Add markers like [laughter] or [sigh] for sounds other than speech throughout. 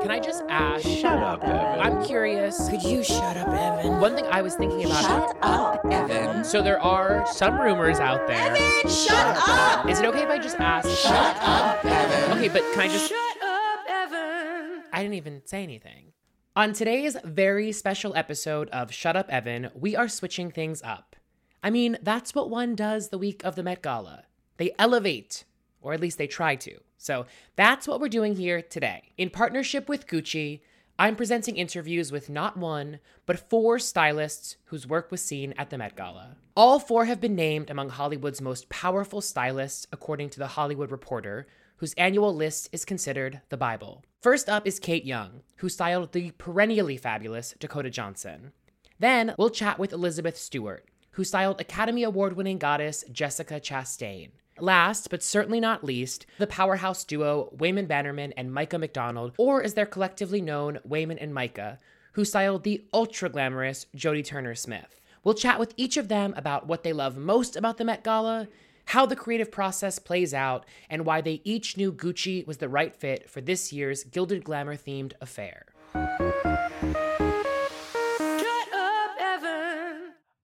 Can I just ask? Shut up, Evan. I'm curious. Could you shut up, Evan? One thing I was thinking about. Shut up, Evan. So there are some rumors out there. Evan, Shut up. Is it okay if I just ask? Shut up, Evan. Okay, but can I just. Shut up, Evan. I didn't even say anything. On today's very special episode of Shut Up Evan, we are switching things up. I mean, that's what one does the week of the Met Gala. They elevate, or at least they try to. So that's what we're doing here today. In partnership with Gucci, I'm presenting interviews with not one, but four stylists whose work was seen at the Met Gala. All four have been named among Hollywood's most powerful stylists, according to The Hollywood Reporter, whose annual list is considered the Bible. First up is Kate Young, who styled the perennially fabulous Dakota Johnson. Then we'll chat with Elizabeth Stewart, who styled Academy Award winning goddess Jessica Chastain. Last, but certainly not least, the powerhouse duo Wayman Bannerman and Micah McDonald, or as they're collectively known, Wayman and Micah, who styled the ultra glamorous Jodie Turner Smith. We'll chat with each of them about what they love most about the Met Gala, how the creative process plays out, and why they each knew Gucci was the right fit for this year's Gilded Glamour themed affair.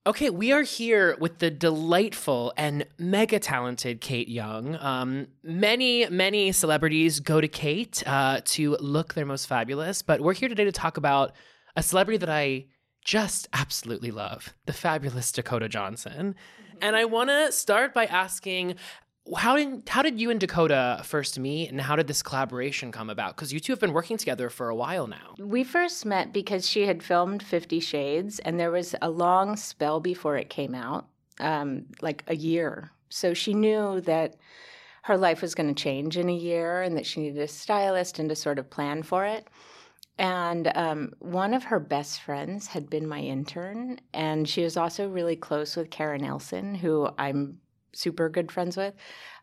Okay, we are here with the delightful and mega talented Kate Young. Um, many, many celebrities go to Kate uh, to look their most fabulous, but we're here today to talk about a celebrity that I just absolutely love the fabulous Dakota Johnson. And I want to start by asking how did how did you and Dakota first meet, and how did this collaboration come about? Because you two have been working together for a while now. We first met because she had filmed Fifty Shades, and there was a long spell before it came out, um, like a year. So she knew that her life was going to change in a year, and that she needed a stylist and to sort of plan for it. And um, one of her best friends had been my intern, and she was also really close with Karen Elson, who I'm super good friends with.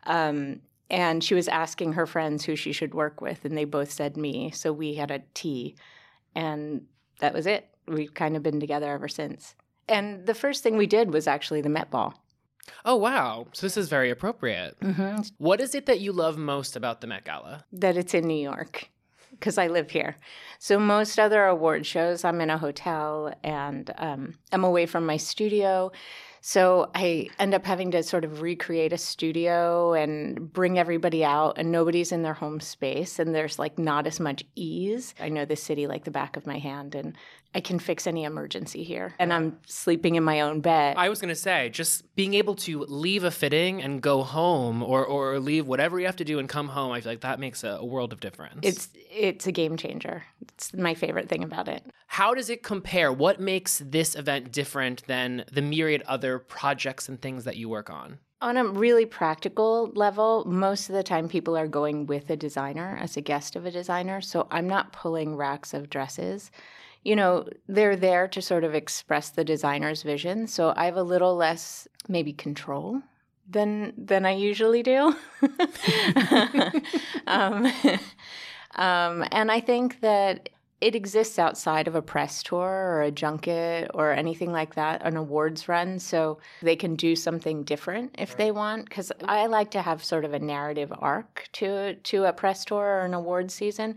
Um, and she was asking her friends who she should work with, and they both said me. So we had a tea, and that was it. We've kind of been together ever since. And the first thing we did was actually the Met Ball. Oh wow! So this is very appropriate. Mm-hmm. What is it that you love most about the Met Gala? That it's in New York because I live here. So most other award shows, I'm in a hotel and um, I'm away from my studio. So I end up having to sort of recreate a studio and bring everybody out, and nobody's in their home space, and there's like not as much ease. I know the city like the back of my hand, and I can fix any emergency here. And I'm sleeping in my own bed. I was going to say, just being able to leave a fitting and go home, or or leave whatever you have to do and come home. I feel like that makes a, a world of difference. It's it's a game changer. It's my favorite thing about it. How does it compare? What makes this event different than the myriad other projects and things that you work on? On a really practical level, most of the time people are going with a designer as a guest of a designer. So I'm not pulling racks of dresses. You know, they're there to sort of express the designer's vision. So I have a little less maybe control than than I usually do. [laughs] [laughs] um, [laughs] um, and I think that it exists outside of a press tour or a junket or anything like that, an awards run. So they can do something different if they want. Because I like to have sort of a narrative arc to to a press tour or an awards season.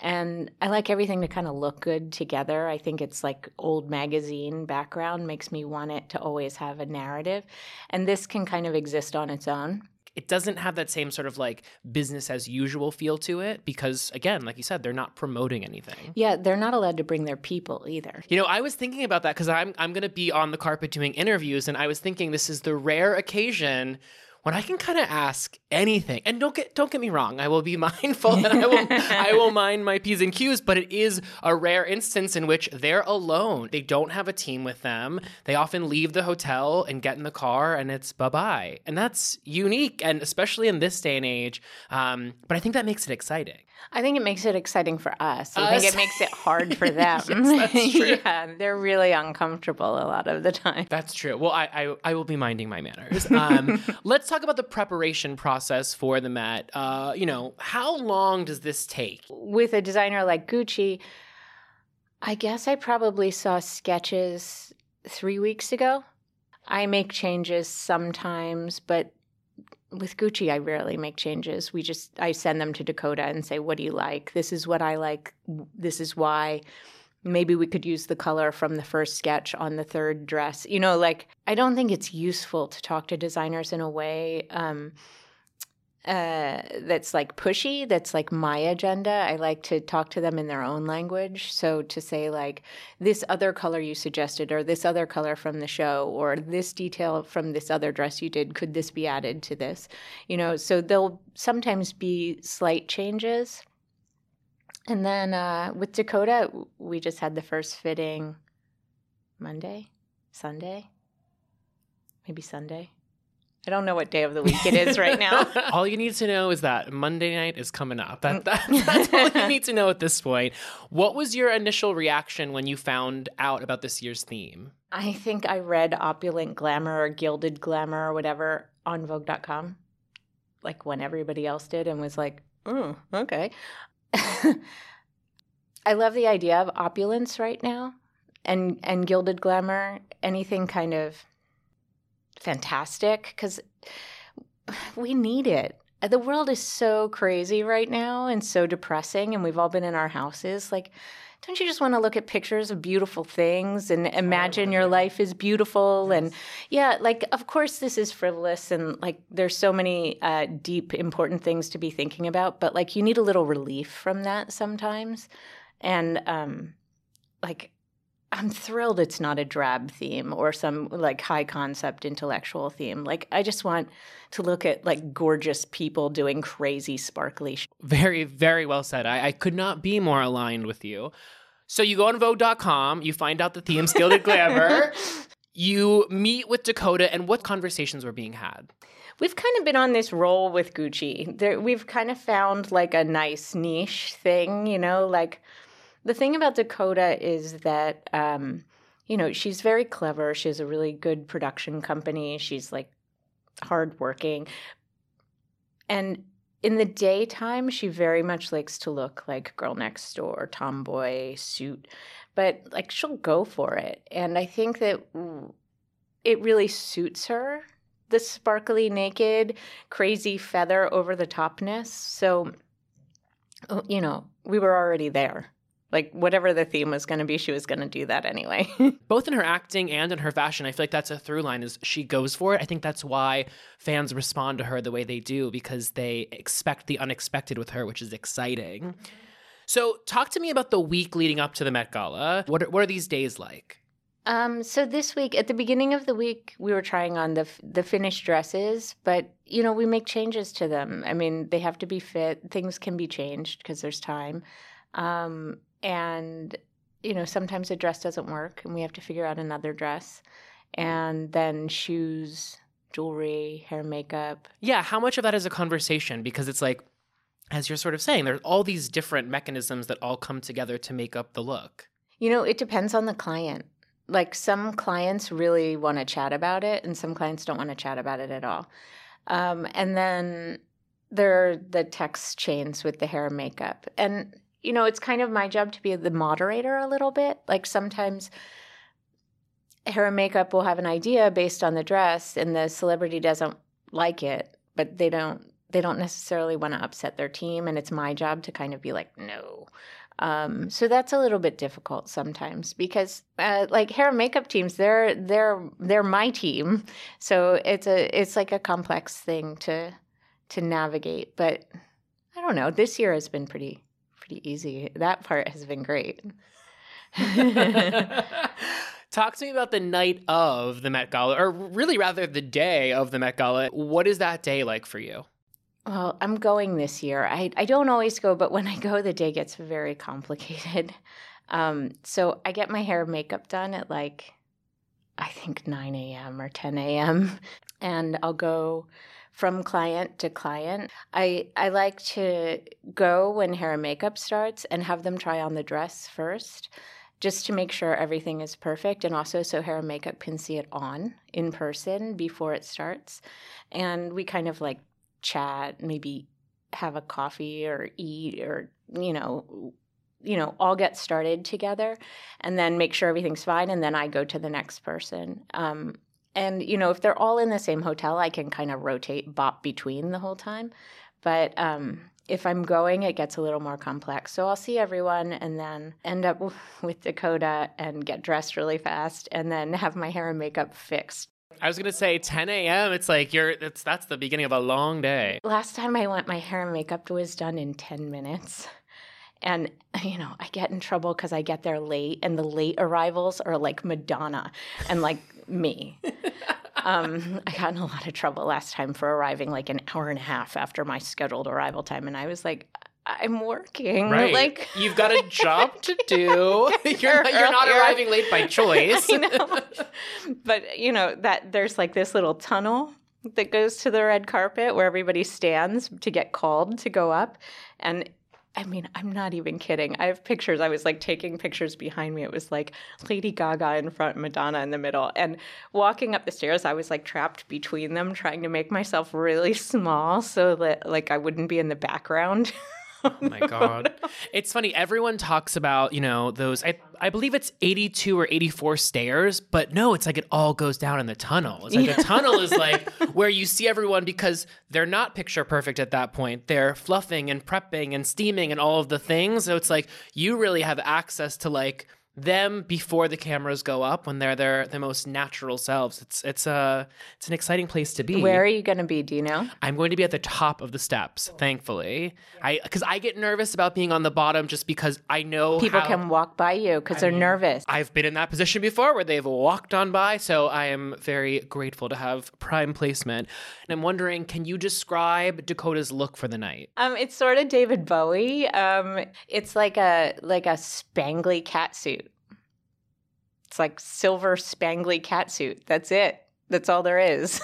And I like everything to kind of look good together. I think it's like old magazine background makes me want it to always have a narrative. And this can kind of exist on its own it doesn't have that same sort of like business as usual feel to it because again like you said they're not promoting anything yeah they're not allowed to bring their people either you know i was thinking about that because i'm, I'm going to be on the carpet doing interviews and i was thinking this is the rare occasion when I can kind of ask anything. And don't get don't get me wrong, I will be [laughs] mindful and I will I will mind my P's and Q's, but it is a rare instance in which they're alone. They don't have a team with them. They often leave the hotel and get in the car and it's bye-bye. And that's unique and especially in this day and age. Um, but I think that makes it exciting. I think it makes it exciting for us. I us? think it makes it hard for [laughs] them. yes, that's [laughs] true. yeah, they're really uncomfortable a lot of the time. That's true. Well, I I, I will be minding my manners. Um, let's talk about the preparation process for the Met. Uh, you know, how long does this take? With a designer like Gucci, I guess I probably saw sketches three weeks ago. I make changes sometimes, but with Gucci, I rarely make changes. We just I send them to Dakota and say, "What do you like? This is what I like. This is why." Maybe we could use the color from the first sketch on the third dress. You know, like I don't think it's useful to talk to designers in a way um, uh, that's like pushy, that's like my agenda. I like to talk to them in their own language. So to say, like, this other color you suggested, or this other color from the show, or this detail from this other dress you did, could this be added to this? You know, so there'll sometimes be slight changes. And then uh, with Dakota, we just had the first fitting Monday, Sunday, maybe Sunday. I don't know what day of the week it is right now. [laughs] all you need to know is that Monday night is coming up. That, that, [laughs] that's all you [laughs] need to know at this point. What was your initial reaction when you found out about this year's theme? I think I read Opulent Glamour or Gilded Glamour or whatever on Vogue.com, like when everybody else did, and was like, oh, okay. [laughs] I love the idea of opulence right now and, and Gilded Glamour, anything kind of fantastic because we need it. The world is so crazy right now and so depressing, and we've all been in our houses. Like, don't you just want to look at pictures of beautiful things and imagine your life is beautiful? And yeah, like, of course, this is frivolous, and like, there's so many uh, deep, important things to be thinking about, but like, you need a little relief from that sometimes. And um, like, I'm thrilled it's not a drab theme or some like high concept intellectual theme. Like I just want to look at like gorgeous people doing crazy sparkly. Sh- Very, very well said. I, I could not be more aligned with you. So you go on Vogue.com, you find out the theme's Gilded Glamour, [laughs] you meet with Dakota, and what conversations were being had? We've kind of been on this roll with Gucci. There, we've kind of found like a nice niche thing, you know, like the thing about Dakota is that, um, you know, she's very clever. She has a really good production company. She's like hardworking. And in the daytime, she very much likes to look like girl next door, tomboy suit, but like she'll go for it. And I think that it really suits her the sparkly, naked, crazy feather over the topness. So, oh, you know, we were already there. Like whatever the theme was going to be, she was going to do that anyway. [laughs] Both in her acting and in her fashion, I feel like that's a through line is she goes for it. I think that's why fans respond to her the way they do because they expect the unexpected with her, which is exciting. So, talk to me about the week leading up to the Met Gala. What are, what are these days like? Um, so this week, at the beginning of the week, we were trying on the the finished dresses, but you know we make changes to them. I mean, they have to be fit. Things can be changed because there's time. Um, and you know sometimes a dress doesn't work and we have to figure out another dress. And then shoes jewelry hair makeup. Yeah how much of that is a conversation? Because it's like as you're sort of saying there's all these different mechanisms that all come together to make up the look. You know it depends on the client. Like some clients really want to chat about it and some clients don't want to chat about it at all. Um, and then there are the text chains with the hair and makeup. And you know, it's kind of my job to be the moderator a little bit. Like sometimes hair and makeup will have an idea based on the dress and the celebrity doesn't like it, but they don't they don't necessarily want to upset their team and it's my job to kind of be like, no. Um, so that's a little bit difficult sometimes because uh, like hair and makeup teams, they're they're they're my team. So it's a it's like a complex thing to to navigate. But I don't know. This year has been pretty pretty easy. That part has been great. [laughs] Talk to me about the night of the Met Gala, or really rather the day of the Met Gala. What is that day like for you? Well, I'm going this year. I, I don't always go, but when I go, the day gets very complicated. [laughs] Um, so I get my hair and makeup done at like, I think 9 a.m. or 10 a.m. [laughs] And I'll go from client to client. I, I like to go when hair and makeup starts and have them try on the dress first just to make sure everything is perfect and also so hair and makeup can see it on in person before it starts. And we kind of like chat, maybe have a coffee or eat or, you know, you know, all get started together and then make sure everything's fine and then I go to the next person. Um, and you know, if they're all in the same hotel, I can kind of rotate, bop between the whole time. But um, if I'm going, it gets a little more complex. So I'll see everyone and then end up [laughs] with Dakota and get dressed really fast and then have my hair and makeup fixed. I was gonna say 10 a.m. It's like you're. It's that's the beginning of a long day. Last time I went, my hair and makeup was done in 10 minutes. And, you know, I get in trouble because I get there late, and the late arrivals are like Madonna and like me. [laughs] um, I got in a lot of trouble last time for arriving like an hour and a half after my scheduled arrival time. And I was like, I'm working. [laughs] Right. Like, you've got a [laughs] job to do. you're not, you're not arriving late by choice. But you know that there's like this little tunnel that goes to the red carpet where everybody stands to get called to go up, and I mean, I'm not even kidding. I have pictures. I was like taking pictures behind me. It was like Lady Gaga in front, Madonna in the middle. And walking up the stairs, I was like trapped between them, trying to make myself really [laughs] small so that like I wouldn't be in the background. [laughs] Oh [laughs] my god. It's funny everyone talks about, you know, those I I believe it's 82 or 84 stairs, but no, it's like it all goes down in the tunnel. It's like the tunnel is [laughs] like where you see everyone because they're not picture perfect at that point. They're fluffing and prepping and steaming and all of the things. So it's like you really have access to like them before the cameras go up when they're their the most natural selves. It's it's a it's an exciting place to be. Where are you going to be? Do you know? I'm going to be at the top of the steps, thankfully. I because I get nervous about being on the bottom just because I know People how- can walk by you because they're nervous. I've been in that position before where they've walked on by, so I am very grateful to have prime placement. And I'm wondering, can you describe Dakota's look for the night? Um, it's sort of David Bowie. Um, it's like a like a spangly cat suit. It's like silver spangly cat suit. That's it. That's all there is.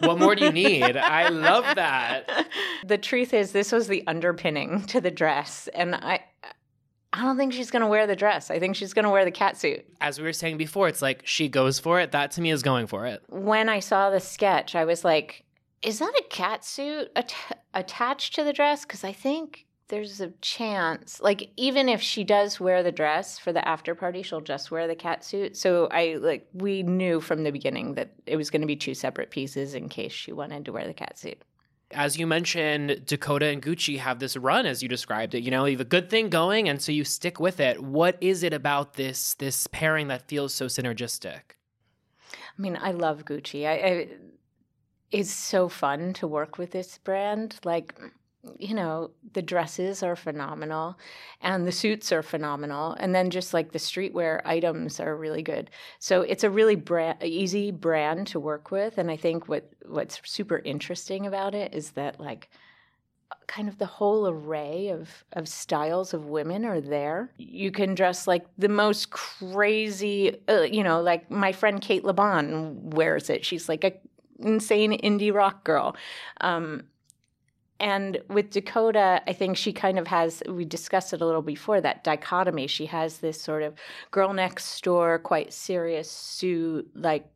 What more do you [laughs] need? I love that. [laughs] the truth is, this was the underpinning to the dress, and I, I don't think she's gonna wear the dress. I think she's gonna wear the cat suit. As we were saying before, it's like she goes for it. That to me is going for it. When I saw the sketch, I was like, "Is that a cat suit at- attached to the dress?" Because I think there's a chance, like even if she does wear the dress for the after party, she'll just wear the cat suit. So I like we knew from the beginning that it was going to be two separate pieces in case she wanted to wear the cat suit. As you mentioned, Dakota and Gucci have this run, as you described it. You know, you have a good thing going, and so you stick with it. What is it about this this pairing that feels so synergistic? I mean, I love Gucci. I, I it's so fun to work with this brand. Like, you know, the dresses are phenomenal and the suits are phenomenal. And then just like the streetwear items are really good. So it's a really brand, easy brand to work with. And I think what what's super interesting about it is that like kind of the whole array of of styles of women are there. You can dress like the most crazy, uh, you know, like my friend Cate Le Bon wears it. She's like a insane indie rock girl. Um, and with Dakota, I think she kind of has, we discussed it a little before, that dichotomy. She has this sort of girl next door, quite serious suit, like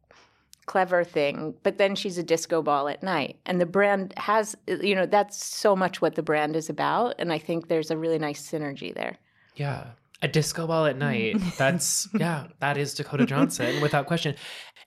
clever thing, but then she's a disco ball at night. And the brand has, you know, that's so much what the brand is about. And I think there's a really nice synergy there. Yeah. A disco ball at mm. night. That's, [laughs] yeah, that is Dakota Johnson without question.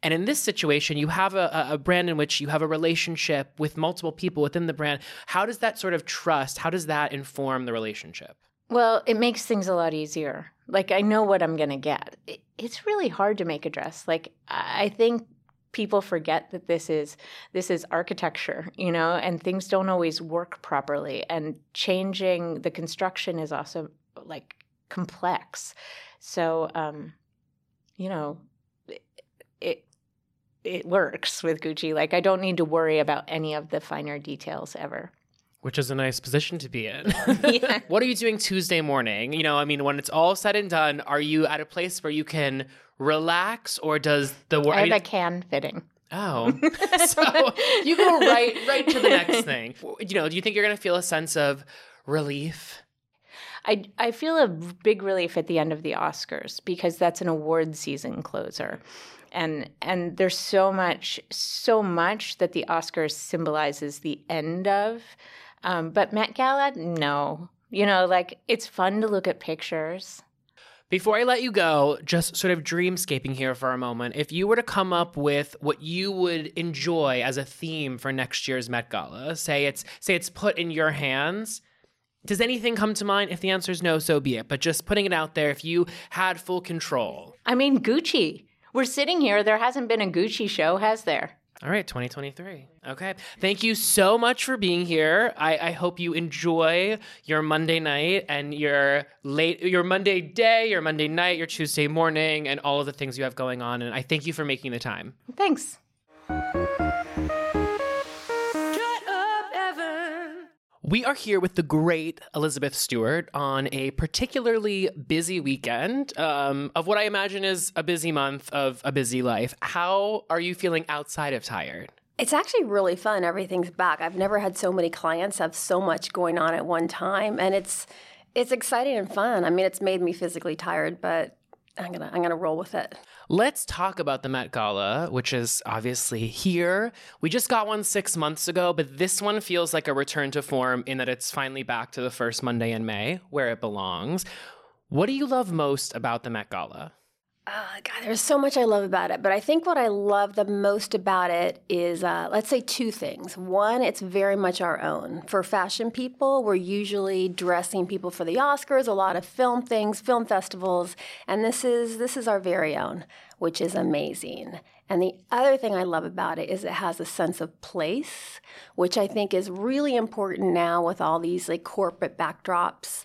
And in this situation, you have a, a brand in which you have a relationship with multiple people within the brand. How does that sort of trust, how does that inform the relationship? Well, it makes things a lot easier. Like, I know what I'm going to get. It, it's really hard to make a dress. Like, I think people forget that this is this is architecture you know and things don't always work properly and changing the construction is also like complex so um you know it, it it works with gucci like i don't need to worry about any of the finer details ever Which is a nice position to be in. [laughs] Yeah. [laughs] What are you doing Tuesday morning? You know, I mean, when it's all said and done, are you at a place where you can relax or does the i work? have a Cannes fitting Oh, [laughs] so you go right right to the next thing. You know, do you think you're going to feel a sense of relief? I, I feel a big relief at the end of the Oscars because that's an award season closer. And and there's so much so much that the Oscars symbolizes the end of. Um, but Met Gala, no. You know, like it's fun to look at pictures. Before I let you go, just sort of dreamscaping here for a moment. If you were to come up with what you would enjoy as a theme for next year's Met Gala, say it's say it's put in your hands, does anything come to mind? If the answer is no, so be it. But just putting it out there, if you had full control. I mean, Gucci. We're sitting here. There hasn't been a Gucci show, has there? All right, 2023. Okay. Thank you so much for being here. I, I hope you enjoy your Monday night and your late your Monday day, your Monday night, your Tuesday morning, and all of the things you have going on. And I thank you for making the time. Thanks. We are here with the great Elizabeth Stewart on a particularly busy weekend um, of what I imagine is a busy month of a busy life. How are you feeling outside of tired? It's actually really fun. Everything's back. I've never had so many clients have so much going on at one time, and it's it's exciting and fun. I mean, it's made me physically tired, but I'm gonna I'm gonna roll with it. Let's talk about the Met Gala, which is obviously here. We just got one six months ago, but this one feels like a return to form in that it's finally back to the first Monday in May, where it belongs. What do you love most about the Met Gala? Uh, God, there's so much I love about it, but I think what I love the most about it is, uh, let's say, two things. One, it's very much our own. For fashion people, we're usually dressing people for the Oscars, a lot of film things, film festivals, and this is this is our very own, which is amazing. And the other thing I love about it is it has a sense of place, which I think is really important now with all these like corporate backdrops.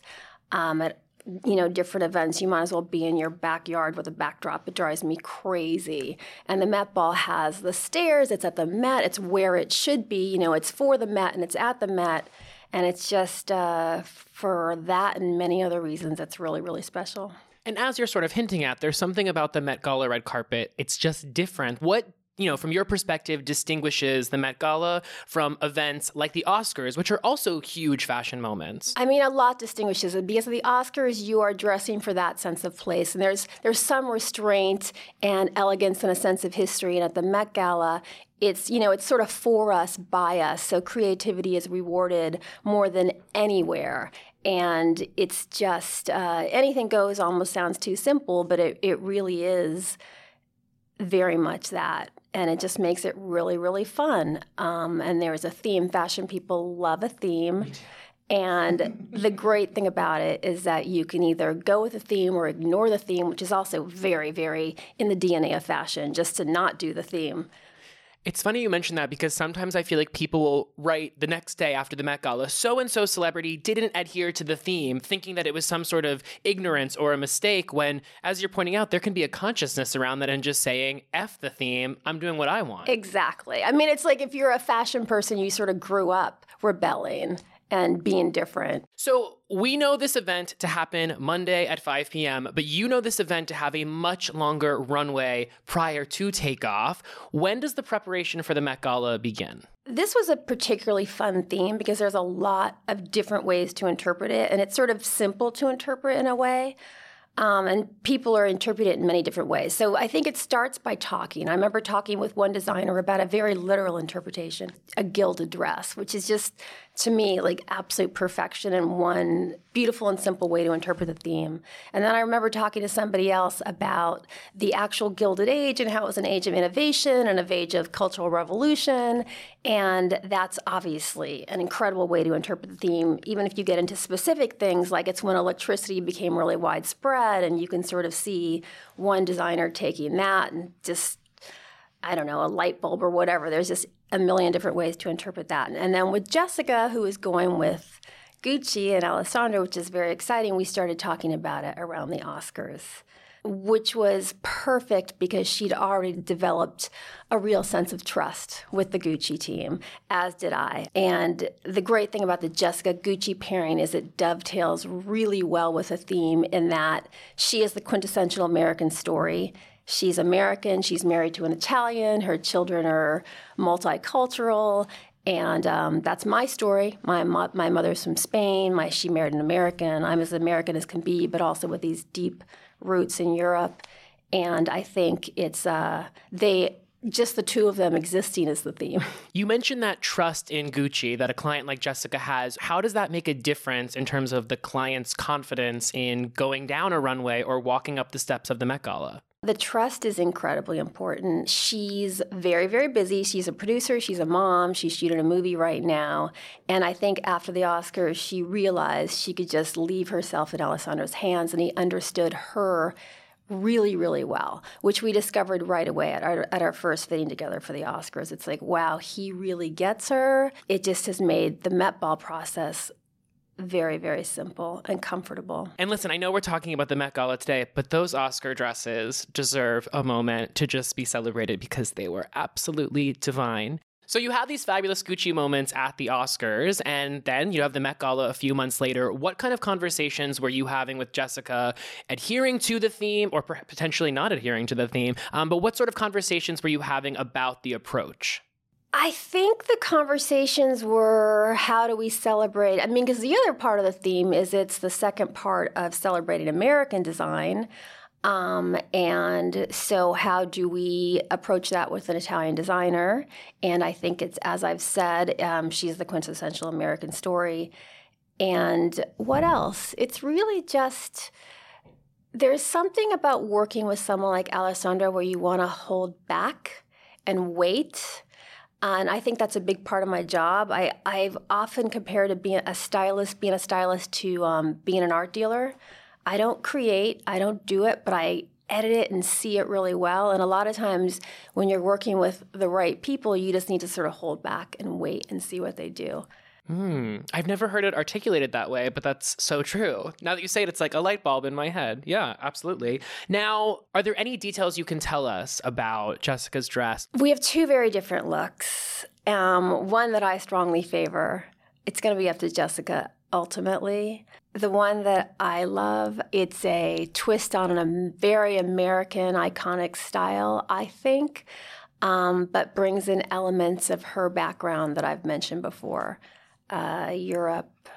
Um, at you know, different events, you might as well be in your backyard with a backdrop. It drives me crazy. And the Met Ball has the stairs, it's at the Met, it's where it should be. You know, it's for the Met and it's at the Met. And it's just uh, for that and many other reasons, it's really, really special. And as you're sort of hinting at, there's something about the Met Gala red carpet. It's just different. What you know, from your perspective, distinguishes the Met Gala from events like the Oscars, which are also huge fashion moments? I mean, a lot distinguishes it because of the Oscars. You are dressing for that sense of place, and there's there's some restraint and elegance and a sense of history. And at the Met Gala, it's you know it's sort of for us by us. So creativity is rewarded more than anywhere. And it's just uh, anything goes. Almost sounds too simple, but it, it really is very much that and it just makes it really really fun. Um, and there's a theme. Fashion people love a theme. And [laughs] the great thing about it is that you can either go with the theme or ignore the theme which is also very very in the dna of fashion just to not do the theme It's funny you mention that because sometimes I feel like people will write the next day after the Met Gala, so and so celebrity didn't adhere to the theme, thinking that it was some sort of ignorance or a mistake, when, as you're pointing out, there can be a consciousness around that and just saying, F the theme, I'm doing what I want. exactly i mean it's like if you're a fashion person you sort of grew up rebelling and being different So we know this event to happen Monday at 5 p.m., but you know this event to have a much longer runway prior to takeoff. When does the preparation for the Met Gala begin? This was a particularly fun theme because there's a lot of different ways to interpret it, and it's sort of simple to interpret in a way. Um, and people are interpreting it in many different ways. So I think it starts by talking. I remember talking with one designer about a very literal interpretation, a gilded dress, which is just to me like absolute perfection and one beautiful and simple way to interpret the theme. And then I remember talking to somebody else about the actual Gilded Age and how it was an age of innovation and an age of cultural revolution. And that's obviously an incredible way to interpret the theme, even if you get into specific things like it's when electricity became really widespread, and you can sort of see one designer taking that and just I don't know, a light bulb or whatever. There's just a million different ways to interpret that. And then with Jessica, who is going with Gucci and Alessandro, which is very exciting, we started talking about it around the Oscars, which was perfect because she'd already developed a real sense of trust with the Gucci team, as did I. And the great thing about the Jessica Gucci pairing is it dovetails really well with a theme in that she is the quintessential American story. She's American, she's married to an Italian, her children are multicultural. And um, that's my story. My, mo- my mother's from Spain. My, she married an American. I'm as American as can be, but also with these deep roots in Europe. And I think it's uh, they just the two of them existing is the theme. [laughs] You mentioned that trust in Gucci that a client like Jessica has. How does that make a difference in terms of the client's confidence in going down a runway or walking up the steps of the Met Gala? The trust is incredibly important. She's very, very busy. She's a producer, she's a mom, she's shooting a movie right now. And I think after the Oscars, she realized she could just leave herself in Alessandro's hands, and he understood her really, really well, which we discovered right away at our, at our first fitting together for the Oscars. It's like, wow, he really gets her. It just has made the Met Ball process very, very simple and comfortable. And listen, I know we're talking about the Met Gala today, but those Oscar dresses deserve a moment to just be celebrated because they were absolutely divine. So you have these fabulous Gucci moments at the Oscars, and then you have the Met Gala a few months later. What kind of conversations were you having with Jessica, adhering to the theme, or potentially not adhering to the theme? Um, but what sort of conversations were you having about the approach? I think the conversations were how do we celebrate? I mean, because the other part of the theme is it's the second part of celebrating American design. Um, and so, how do we approach that with an Italian designer? And I think it's, as I've said, um, she's the quintessential American story. And what else? It's really just there's something about working with someone like Alessandro where you want to hold back and wait and I think that's a big part of my job. I, I've often compared to being a stylist, being a stylist to um, being an art dealer. I don't create, I don't do it, but I edit it and see it really well. And a lot of times when you're working with the right people, you just need to sort of hold back and wait and see what they do. Hmm. I've never heard it articulated that way, but that's so true. Now that you say it, it's like a light bulb in my head. Yeah, absolutely. Now, are there any details you can tell us about Jessica's dress? We have two very different looks. Um, one that I strongly favor. It's going to be up to Jessica ultimately. The one that I love, it's a twist on a very American, iconic style, I think, um, but brings in elements of her background that I've mentioned before uh, Europe,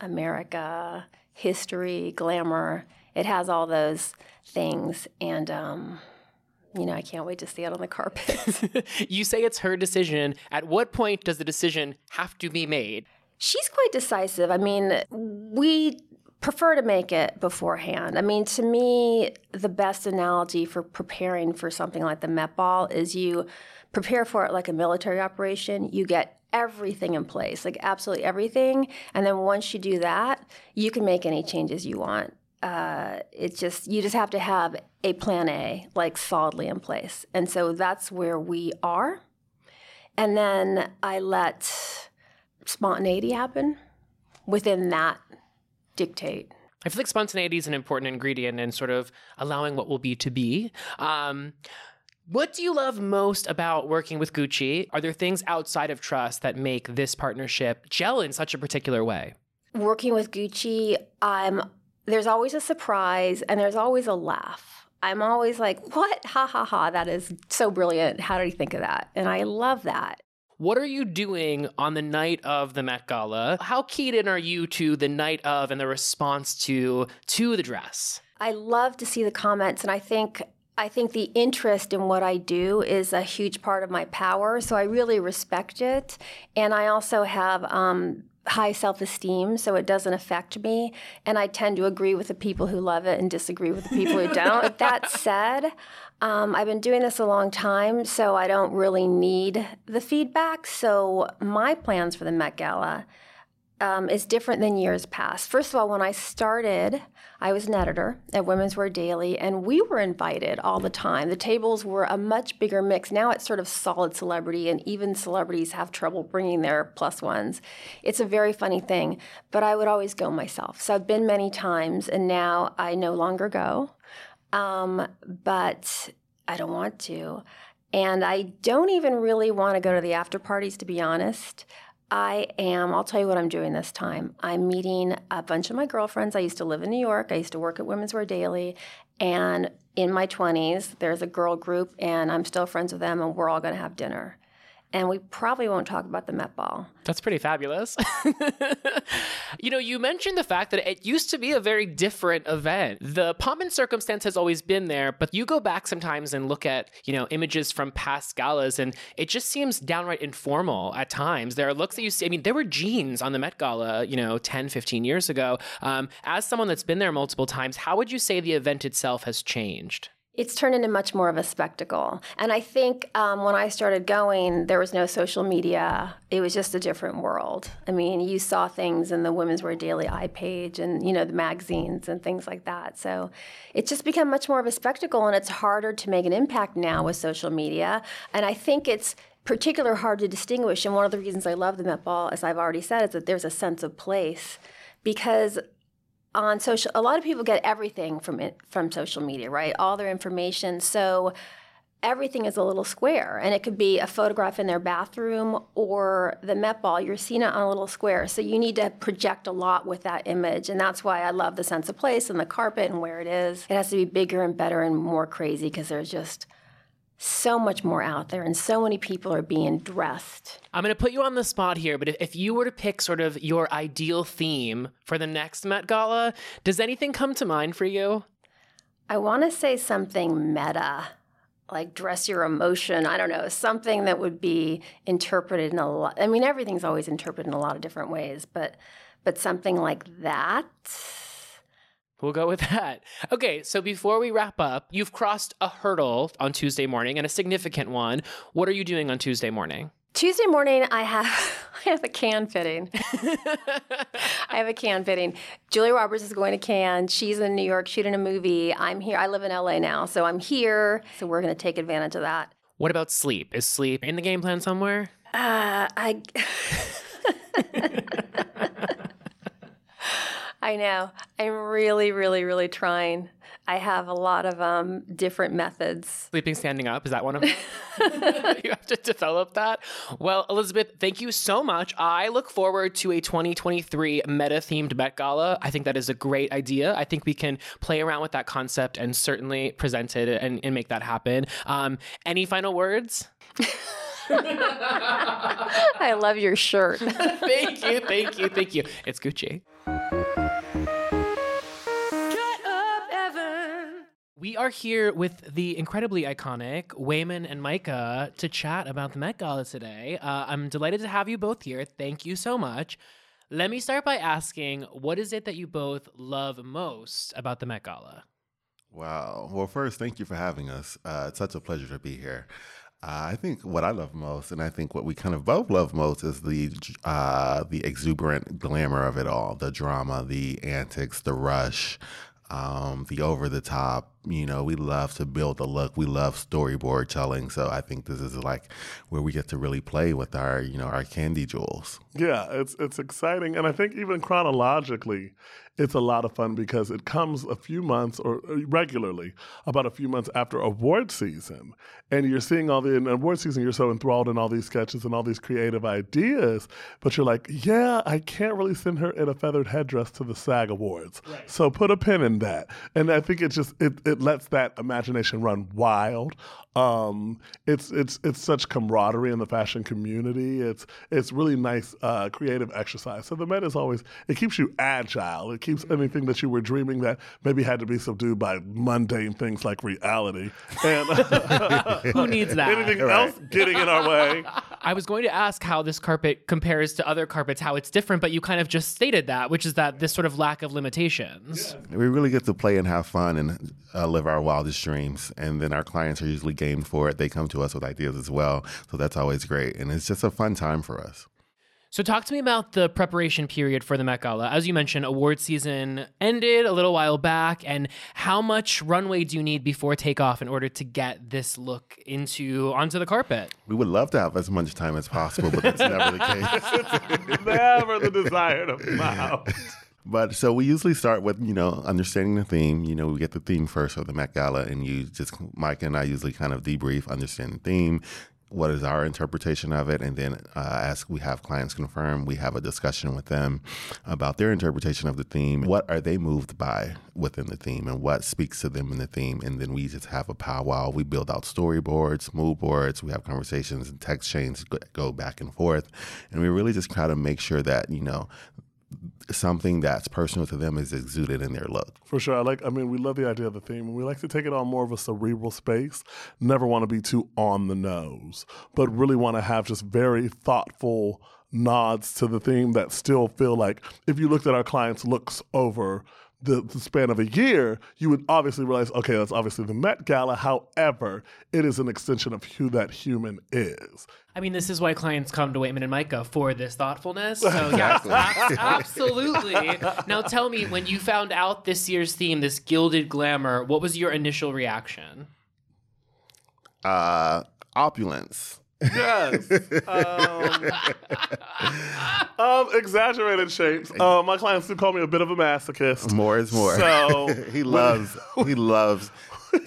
America, history, glamour. It has all those things. And, um, you know, I can't wait to see it on the [laughs] carpet. [laughs] you say it's her decision. At what point does the decision have to be made? She's quite decisive. I mean, we prefer to make it beforehand. I mean, to me, the best analogy for preparing for something like the Met Ball is you prepare for it like a military operation. You get everything in place, like absolutely everything. And then once you do that, you can make any changes you want. Uh, it's just you just have to have a plan A like solidly in place, and so that's where we are. And then I let spontaneity happen within that dictate. I feel like spontaneity is an important ingredient in sort of allowing what will be to be. Um, what do you love most about working with Gucci? Are there things outside of trust that make this partnership gel in such a particular way? Working with Gucci, I'm there's always a surprise and there's always a laugh. I'm always like, "What? Ha ha ha, that is so brilliant. How did he think of that?" And I love that. What are you doing on the night of the Met Gala? How keyed in are you to the night of and the response to to the dress? I love to see the comments and I think I think the interest in what I do is a huge part of my power. So I really respect it. And I also have um, high self esteem, so it doesn't affect me. And I tend to agree with the people who love it and disagree with the people who don't. [laughs] that said, um, I've been doing this a long time, so I don't really need the feedback. So my plans for the Met Gala um, is different than years past. First of all, when I started, I was an editor at Women's Wear Daily, and we were invited all the time. The tables were a much bigger mix. Now it's sort of solid celebrity, and even celebrities have trouble bringing their plus ones. It's a very funny thing, but I would always go myself. So I've been many times, and now I no longer go. Um, but I don't want to. And I don't even really want to go to the after parties, to be honest. I am, I'll tell you what I'm doing this time. I'm meeting a bunch of my girlfriends. I used to live in New York. I used to work at Women's Wear Daily. And in my 20s, there's a girl group, and I'm still friends with them, and we're all going to have dinner. And we probably won't talk about the Met Ball. That's pretty fabulous. [laughs] you know, you mentioned the fact that it used to be a very different event. The pomp and circumstance has always been there, but you go back sometimes and look at, you know, images from past galas and it just seems downright informal at times. There are looks that you see, I mean, there were jeans on the Met Gala, you know, 10, 15 years ago. Um, as someone that's been there multiple times, how would you say the event itself has changed? It's turned into much more of a spectacle. And I think um, when I started going, there was no social media. It was just a different world. I mean, you saw things in the Women's Wear Daily Eye page and, you know, the magazines and things like that. So it's just become much more of a spectacle, and it's harder to make an impact now with social media. And I think it's particular hard to distinguish. And one of the reasons I love the Met Ball, as I've already said, is that there's a sense of place because on social a lot of people get everything from it from social media right? All their information. So everything is a little square and it could be a photograph in their bathroom or the met ball. You're seeing it on a little square. So you need to project a lot with that image and that's why i love the sense of place and the carpet and where it is. It has to be bigger and better and more crazy because there's just so much more out there and so many people are being dressed. I'm going to put you on the spot here, but if, if you were to pick sort of your ideal theme for the next Met Gala, does anything come to mind for you? I want to say something meta, like dress your emotion. I don't know, something that would be interpreted in a lot. I mean, everything's always interpreted in a lot of different ways, but but something like that We'll go with [laughs] that. Okay, so before we wrap up, you've crossed a hurdle on Tuesday morning and a significant one. What are you doing on Tuesday morning? Tuesday morning, I have [laughs] I have a Cannes fitting. [laughs] I have a Cannes fitting. Julia Roberts is going to Cannes. She's in New York shooting a movie. I'm here. I live in LA now, so I'm here. So we're going to take advantage of that. What about sleep? Is sleep in the game plan somewhere? Uh, I. I know. I'm really, really, really trying. I have a lot of um, different methods. Sleeping standing up, is that one of them? [laughs] you have to develop that. Well, Elizabeth, thank you so much. I look forward to a 2023 meta themed Met Gala. I think that is a great idea. I think we can play around with that concept and certainly present it and, and make that happen. Um, any final words? [laughs] I love your shirt. thank you, thank you, thank you. It's Gucci. We are here with the incredibly iconic Wayman and Micah to chat about the Met Gala today. Uh, I'm delighted to have you both here. Thank you so much. Let me start by asking what is it that you both love most about the Met Gala? Wow. Well, first, thank you for having us. Uh, it's such a pleasure to be here. I think what I love most, and I think what we kind of both love most, is the uh, the exuberant glamour of it all, the drama, the antics, the rush, um, the over the top. You know, we love to build a look. We love storyboard telling. So I think this is like where we get to really play with our, you know, our candy jewels. Yeah, it's it's exciting, and I think even chronologically, it's a lot of fun because it comes a few months or uh, regularly about a few months after award season and you're seeing all the in award season you're so enthralled in all these sketches and all these creative ideas but you're like yeah i can't really send her in a feathered headdress to the sag awards right. so put a pin in that and i think it just it, it lets that imagination run wild um, it's it's it's such camaraderie in the fashion community. It's it's really nice uh, creative exercise. So the Met is always it keeps you agile. It keeps anything that you were dreaming that maybe had to be subdued by mundane things like reality. And [laughs] who needs that? Anything right. else getting in our way? I was going to ask how this carpet compares to other carpets, how it's different, but you kind of just stated that, which is that this sort of lack of limitations. Yeah. We really get to play and have fun and uh, live our wildest dreams, and then our clients are usually game for it. They come to us with ideas as well. So that's always great. And it's just a fun time for us. So, talk to me about the preparation period for the Met Gala. As you mentioned, award season ended a little while back, and how much runway do you need before takeoff in order to get this look into onto the carpet? We would love to have as much time as possible, but that's never the case. [laughs] never the desire to mount. [laughs] But so we usually start with, you know, understanding the theme. You know, we get the theme first of the Met Gala, and you just, Mike and I usually kind of debrief, understand the theme, what is our interpretation of it, and then uh, as we have clients confirm, we have a discussion with them about their interpretation of the theme. What are they moved by within the theme, and what speaks to them in the theme, and then we just have a powwow. We build out storyboards, mood boards. We have conversations and text chains go back and forth, and we really just try to make sure that you know something that's personal to them is exuded in their look. For sure. I like I mean we love the idea of the theme we like to take it on more of a cerebral space. Never want to be too on the nose, but really want to have just very thoughtful nods to the theme that still feel like if you looked at our clients' looks over the, the, span of a year, you would obviously realize, okay, that's obviously the Met Gala. However, it is an extension of who that human is. I mean, this is why clients come to Wayman and Micah for this thoughtfulness. So, [laughs] yeah, absolutely. now, tell me, when you found out this year's theme, this gilded glamour, what was your initial reaction? Uh, opulence. Yes. Um, [laughs] um, exaggerated shapes. Uh, my clients do call me a bit of a masochist. More is more. So [laughs] he loves. he loves.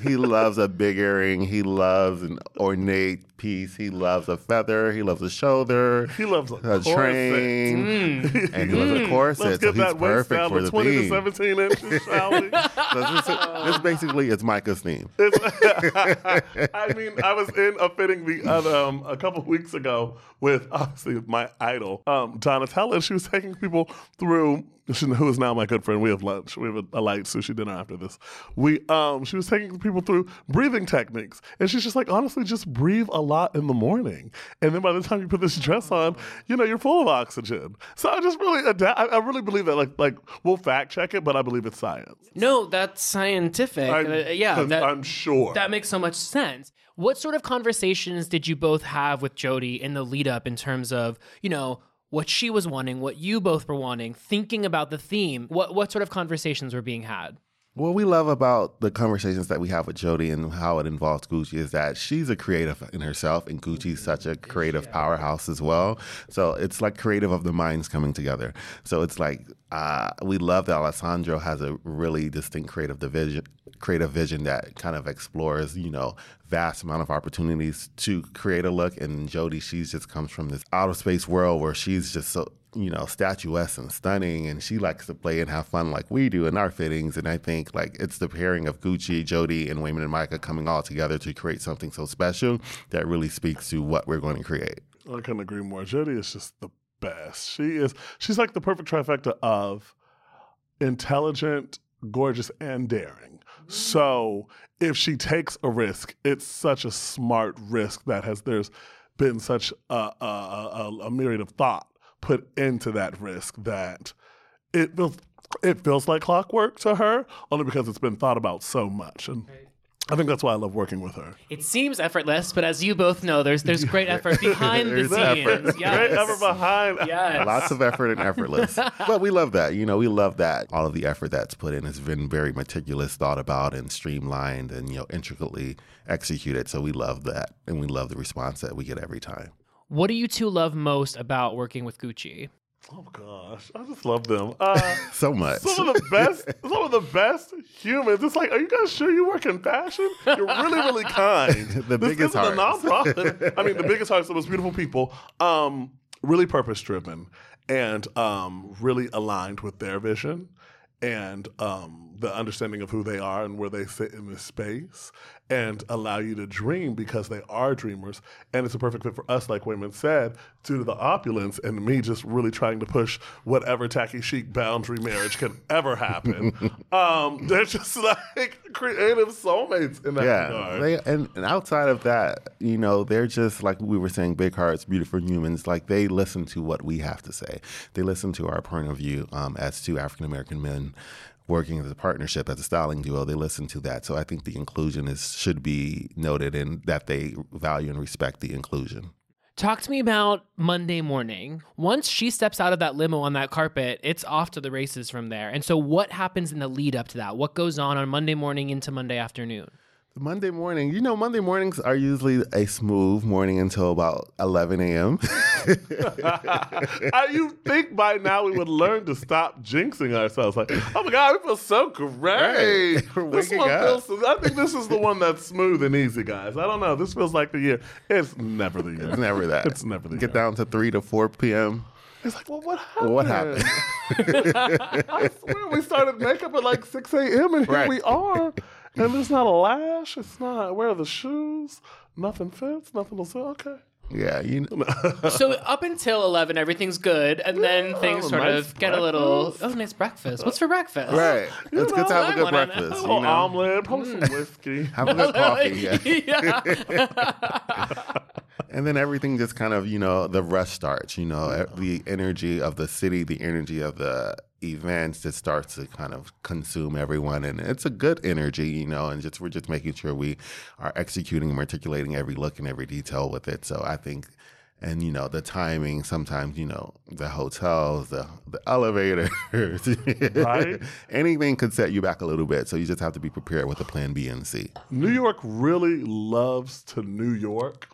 He loves a big earring. He loves an ornate piece. He loves a feather. He loves a shoulder. He loves a, a train, mm. and he loves a corset. Let's get so that he's perfect for the 20 theme. to 17 inches, shall we? [laughs] so this, this basically is Micah's theme. [laughs] I mean, I was in a fitting the other um, a couple weeks ago with obviously my idol, um, Donatella, and she was taking people through who is now my good friend. We have lunch. We have a, a, light sushi dinner after this. We um she was taking people through breathing techniques. And she's just like, honestly, just breathe a lot in the morning. And then by the time you put this dress on, you know, you're full of oxygen. So I just really adapt I, I really believe that like like we'll fact check it, but I believe it's science. No, that's scientific. I'm, uh, yeah, that, I'm sure. That makes so much sense. What sort of conversations did you both have with Jodie in the lead up in terms of, you know, what she was wanting, what you both were wanting, thinking about the theme. What what sort of conversations were being had? What we love about the conversations that we have with Jodie and how it involves Gucci is that she's a creative in herself, and Gucci's such a creative powerhouse as well. So it's like creative of the minds coming together. So it's like uh, we love that Alessandro has a really distinct creative division, creative vision that kind of explores, you know, vast amount of opportunities to create a look. And Jodie, she's just comes from this outer space world where she's just so you know, statuesque and stunning, and she likes to play and have fun like we do in our fittings. And I think like it's the pairing of Gucci, Jodie, and Wayman and Micah coming all together to create something so special that really speaks to what we're going to create. I couldn't agree more. Jodie is just the best. She is. She's like the perfect trifecta of intelligent, gorgeous, and daring. So if she takes a risk, it's such a smart risk that has there's been such a, a, a, a myriad of thought put into that risk that it feels it feels like clockwork to her only because it's been thought about so much. And I think that's why I love working with her. It seems effortless, but as you both know, there's there's great [laughs] effort behind the scenes. Effort. Yes. Great effort behind. Yes. Lots of effort and effortless. [laughs] but we love that. You know, we love that all of the effort that's put in has been very meticulous, thought about, and streamlined and, you know, intricately executed. So we love that. And we love the response that we get every time. What do you two love most about working with Gucci? Oh gosh, I just love them. Uh, [laughs] so much. Some of the best, some of the best humans. It's like, are you guys sure you work in fashion? You're really, really [laughs] kind. the this biggest isn't hearts. a nonprofit. I mean, the biggest hearts, the most beautiful people. Um, really purpose driven and um, really aligned with their vision and um, the understanding of who they are and where they fit in this space and allow you to dream because they are dreamers. And it's a perfect fit for us, like Wayman said, due to the opulence and me just really trying to push whatever tacky chic boundary marriage can ever happen. [laughs] um, they're just like creative soulmates in that yeah, regard. They, and, and outside of that, you know, they're just like we were saying, big hearts, beautiful humans. Like they listen to what we have to say. They listen to our point of view um, as two African American men working as a partnership as a styling duo. They listen to that. So I think the inclusion is should be noted and that they value and respect the inclusion. Talk to me about Monday morning. Once she steps out of that limo on that carpet, it's off to the races from there. And so, what happens in the lead up to that? What goes on on Monday morning into Monday afternoon? Monday morning, you know, Monday mornings are usually a smooth morning until about 11 a.m. [laughs] You think by now we would learn to stop jinxing ourselves? Like, oh my god, we feel so great. Right. [laughs] We're This one up. feels. I think this is the one that's smooth and easy, guys. I don't know. This feels like the year. It's never the year. it's never that. It's never the Get year. Get down to 3 to 4 p.m. It's like, well, what happened? What happened? [laughs] I swear we started makeup at like 6 a.m. and here Right. we are. And there's not a lash. It's not. Where are the shoes? Nothing fits. Nothing will say. Okay. yeah, you know. [laughs] So up until eleven, everything's good, and then things sort nice of get a little. Oh, nice breakfast. What's for breakfast? Right. It's good to have I a good breakfast. A know. You know? omelet, probably some mm. whiskey. Have a good coffee. Yeah. [laughs] yeah. [laughs] And then everything just kind of, you know, the rush starts, you know, the energy of the city, the energy of the events just starts to kind of consume everyone. And it's a good energy, you know, and just we're just making sure we are executing and articulating every look and every detail with it. So I think and you know the timing sometimes you know the hotels the the elevators Right. [laughs] anything could set you back a little bit so you just have to be prepared with a plan b and c New York really loves to New York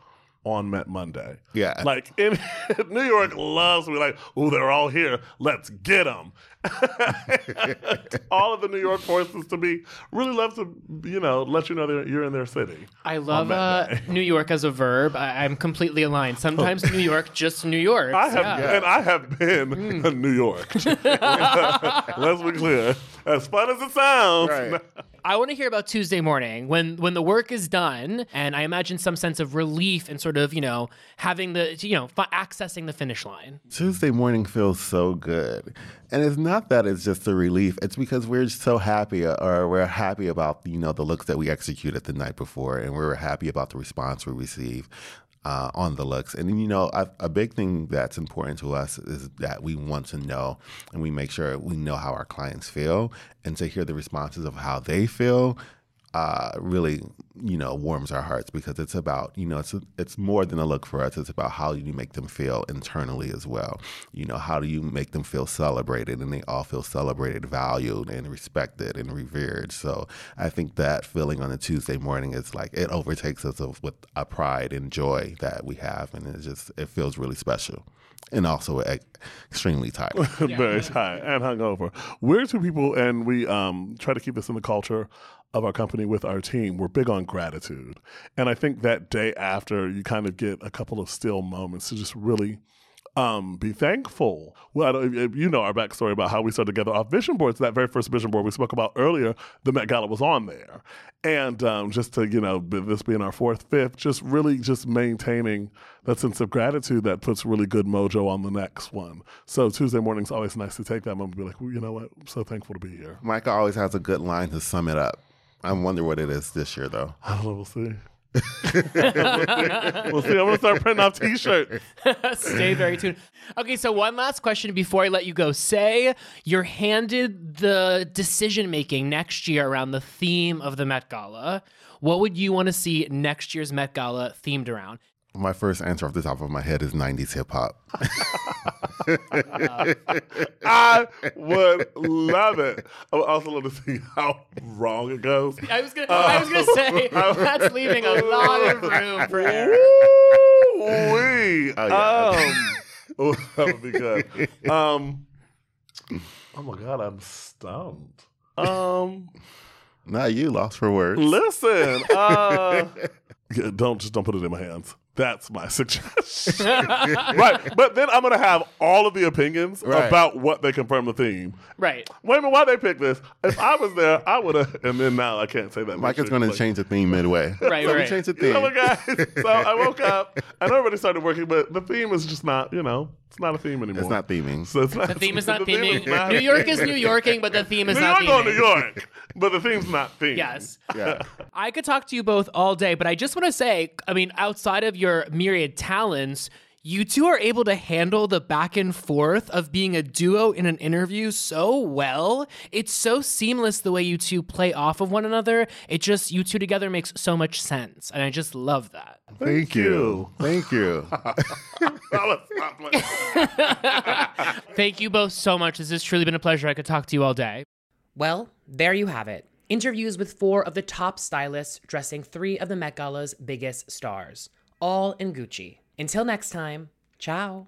on Met Monday. Yeah. Like in [laughs] New York loves to be like, oh, they're all here. Let's get them. [laughs] all of the New York forces to be really love to, you know, let you know that you're in their city. I love uh. New York as a verb. I- I'm completely aligned. Sometimes New York, just New York. I have, Yeah. and I have been in [laughs] New York. [laughs] Let's be clear. As fun as it sounds, Right. I want to hear about Tuesday morning when when the work is done, and I imagine some sense of relief and sort of you know having the you know fi- accessing the finish line. Tuesday morning feels so good. And it's not that it's just a relief. It's because we're so happy uh, or we're happy about, you know, the looks that we executed the night before and we're happy about the response we receive. Uh, on the looks. And, you know, a, a big thing that's important to us is that we want to know and we make sure we know how our clients feel and to hear the responses of how they feel uh, really, you know, warms our hearts because it's about, you know, it's it's more than a look for us. It's about how you make them feel internally as well. You know, how do you make them feel celebrated and they all feel celebrated, valued, and respected and revered. So I think that feeling on a Tuesday morning is like it overtakes us with a pride and joy that we have, and it just it feels really special. And also e- extremely tired. [laughs] very tired and hungover. We're two people, and we um, try to keep this in the culture of our company with our team. We're big on gratitude, and I think that day after, you kind of get a couple of still moments to just really. Um, be thankful. Well, I don't, if you know our backstory about how we started together off vision boards. That very first vision board we spoke about earlier, the Met Gala was on there, and um, just to you know, this being our fourth, fifth, just really just maintaining that sense of gratitude that puts really good mojo on the next one. So Tuesday morning's always nice to take that moment and be like, well, you know what, I'm so thankful to be here. Micah always has a good line to sum it up. I wonder what it is this year, though. I don't know, we'll see. [laughs] we'll see. I'm gonna start printing off T-shirts. [laughs] Stay very tuned. Okay, so one last question before I let you go. Say you're handed the decision making next year around the theme of the Met Gala. What would you want to see next year's Met Gala themed around? My first answer off the top of my head is 90s hip hop. [laughs] I would love it. I would also love to see how wrong it goes. I was gonna, I was gonna say [laughs] that's leaving a lot of room for error. Woo-wee. Oh, yeah. Um, [laughs] oh, that would be good. Um, oh my god, I'm stumped. Um, Not you, lost for words. listen. Uh, yeah, don't just don't put it in my hands. That's my [laughs] suggestion. right, but then I'm gonna have all of the opinions Right. about what they confirm the theme. Right. Wait a minute, why they pick this? If I was there, I would have. And then now I can't say that. Much. Mike is going to Like, change the theme midway. [laughs] Right, so we right. changed the You theme. know what, guys? [laughs] So I woke up. I know everybody started working, but the theme is just not. You know, it's not a theme anymore. It's not theming. So it's not. The theme is not the theme theming. not- New York is New Yorking, but the theme is New not York theming. on New York, but the theme's not theme. Yes. Yeah. I could talk to you both all day, but I just want to say, I mean, outside of your myriad talents, you two are able to handle the back and forth of being a duo in an interview so well. It's so seamless the way you two play off of one another. It just, you two together makes so much sense. And I just love that. Thank you. Thank you. Now let's. [laughs] Thank you both so much. This has truly been a pleasure. I could talk to you all day. Well, there you have it. interviews with four of the top stylists dressing three of the Met Gala's biggest stars, all in Gucci. Until next time, ciao.